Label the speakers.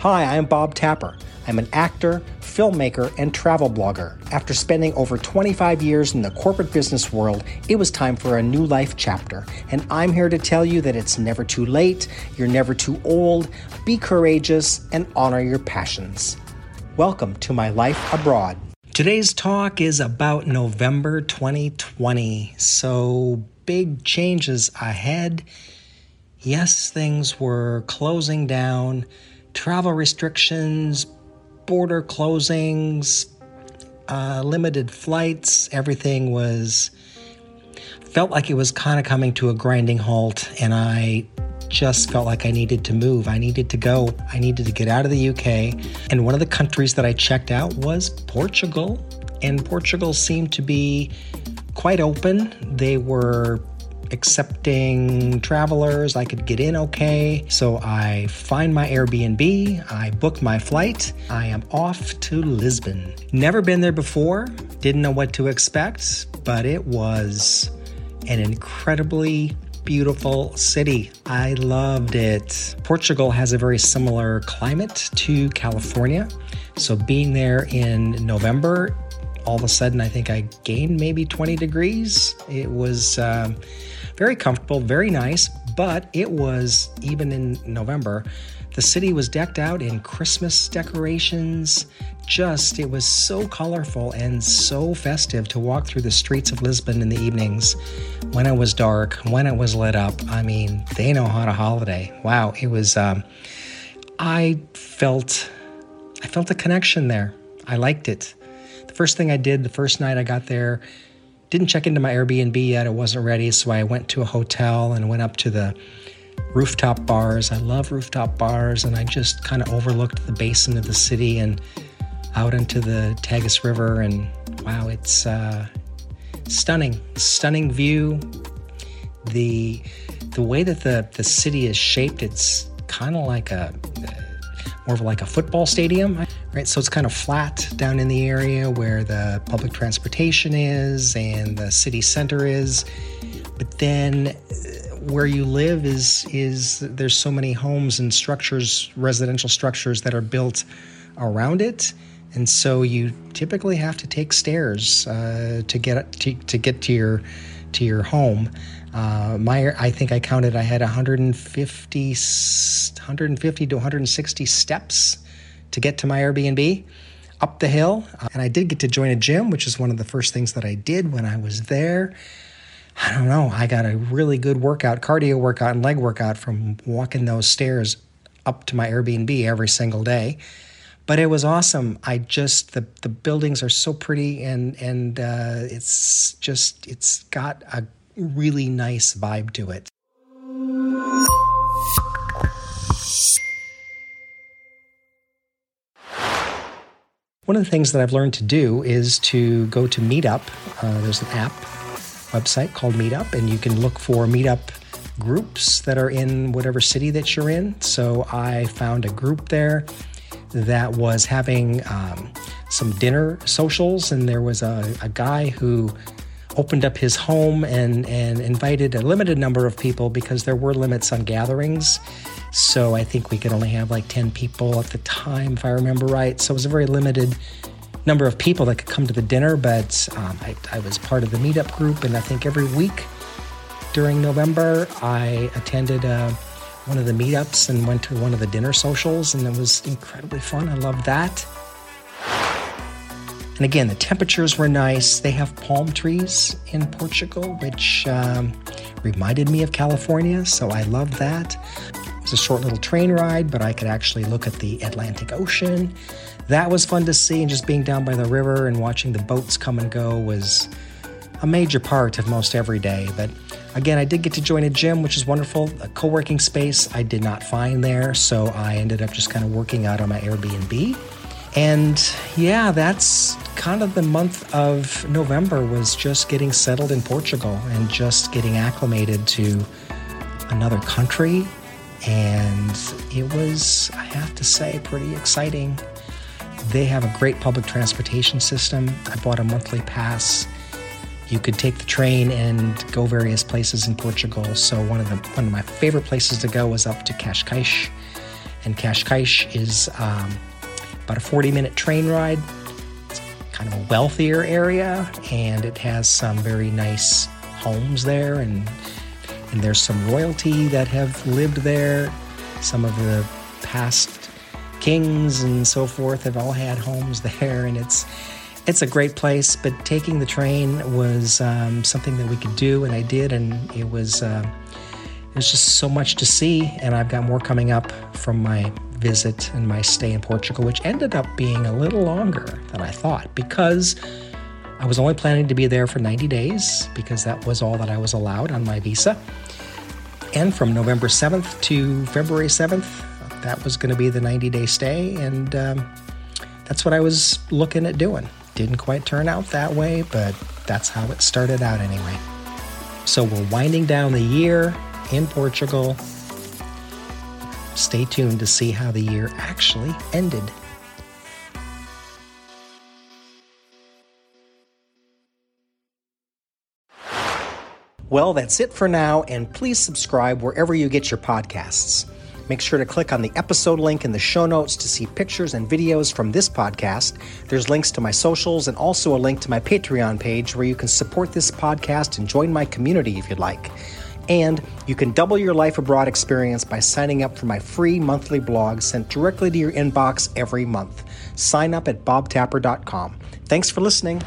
Speaker 1: Hi, I'm Bob Tapper. I'm an actor, filmmaker, and travel blogger. After spending over 25 years in the corporate business world, it was time for a new life chapter. And I'm here to tell you that it's never too late, you're never too old, be courageous, and honor your passions. Welcome to my life abroad. Today's talk is about November 2020. So, big changes ahead. Yes, things were closing down, travel restrictions, border closings, uh, limited flights. Everything was felt like it was kind of coming to a grinding halt, and I just felt like I needed to move. I needed to go. I needed to get out of the UK. And one of the countries that I checked out was Portugal. And Portugal seemed to be quite open. They were accepting travelers. I could get in okay. So I find my Airbnb, I book my flight. I am off to Lisbon. Never been there before, didn't know what to expect, but it was an incredibly beautiful city. I loved it. Portugal has a very similar climate to California. So being there in November, all of a sudden, I think I gained maybe 20 degrees. It was um, very comfortable, very nice, but it was, even in November, the city was decked out in Christmas decorations. Just, it was so colorful and so festive to walk through the streets of Lisbon in the evenings when it was dark, when it was lit up. I mean, they know how to holiday. Wow, it was, um, I felt, I felt a connection there. I liked it. First thing I did the first night I got there, didn't check into my Airbnb yet. It wasn't ready. So I went to a hotel and went up to the rooftop bars. I love rooftop bars, and I just kind of overlooked the basin of the city and out into the Tagus River. And wow, it's uh, stunning, stunning view. The the way that the the city is shaped, it's kind of like a more of like a football stadium, right? So it's kind of flat down in the area where the public transportation is and the city center is. But then where you live is is there's so many homes and structures, residential structures that are built around it, and so you typically have to take stairs uh, to get to, to get to your to your home. Uh, my I think I counted I had 150 150 to 160 steps to get to my Airbnb up the hill, uh, and I did get to join a gym, which is one of the first things that I did when I was there. I don't know. I got a really good workout, cardio workout, and leg workout from walking those stairs up to my Airbnb every single day. But it was awesome. I just the the buildings are so pretty, and and uh, it's just it's got a really nice vibe to it. One of the things that I've learned to do is to go to Meetup. Uh, there's an app website called Meetup, and you can look for Meetup groups that are in whatever city that you're in. So I found a group there that was having um, some dinner socials, and there was a, a guy who opened up his home and, and invited a limited number of people because there were limits on gatherings. So I think we could only have like 10 people at the time, if I remember right. So it was a very limited number of people that could come to the dinner, but um, I, I was part of the meetup group, and I think every week during November, I attended uh, one of the meetups and went to one of the dinner socials, and it was incredibly fun. I loved that. And again, the temperatures were nice. They have palm trees in Portugal, which um, reminded me of California, so I loved that. It was a short little train ride, but I could actually look at the Atlantic Ocean. That was fun to see, and just being down by the river and watching the boats come and go was a major part of most every day. But again, I did get to join a gym, which is wonderful. A co working space I did not find there, so I ended up just kind of working out on my Airbnb. And yeah, that's kind of the month of November was just getting settled in Portugal and just getting acclimated to another country. And it was, I have to say, pretty exciting. They have a great public transportation system. I bought a monthly pass. You could take the train and go various places in Portugal. So one of the one of my favorite places to go was up to Cascais And Cascais is um, about a 40 minute train ride. Kind of a wealthier area, and it has some very nice homes there, and and there's some royalty that have lived there. Some of the past kings and so forth have all had homes there, and it's it's a great place. But taking the train was um, something that we could do, and I did, and it was uh, it was just so much to see. And I've got more coming up from my visit and my stay in Portugal, which ended up being a little longer than I thought because I was only planning to be there for 90 days because that was all that I was allowed on my visa. And from November 7th to February 7th, that was going to be the 90 day stay. And um, that's what I was looking at doing. Didn't quite turn out that way, but that's how it started out anyway. So we're winding down the year in Portugal. Stay tuned to see how the year actually ended. Well, that's it for now, and please subscribe wherever you get your podcasts. Make sure to click on the episode link in the show notes to see pictures and videos from this podcast. There's links to my socials and also a link to my Patreon page where you can support this podcast and join my community if you'd like. And you can double your life abroad experience by signing up for my free monthly blog sent directly to your inbox every month. Sign up at bobtapper.com. Thanks for listening.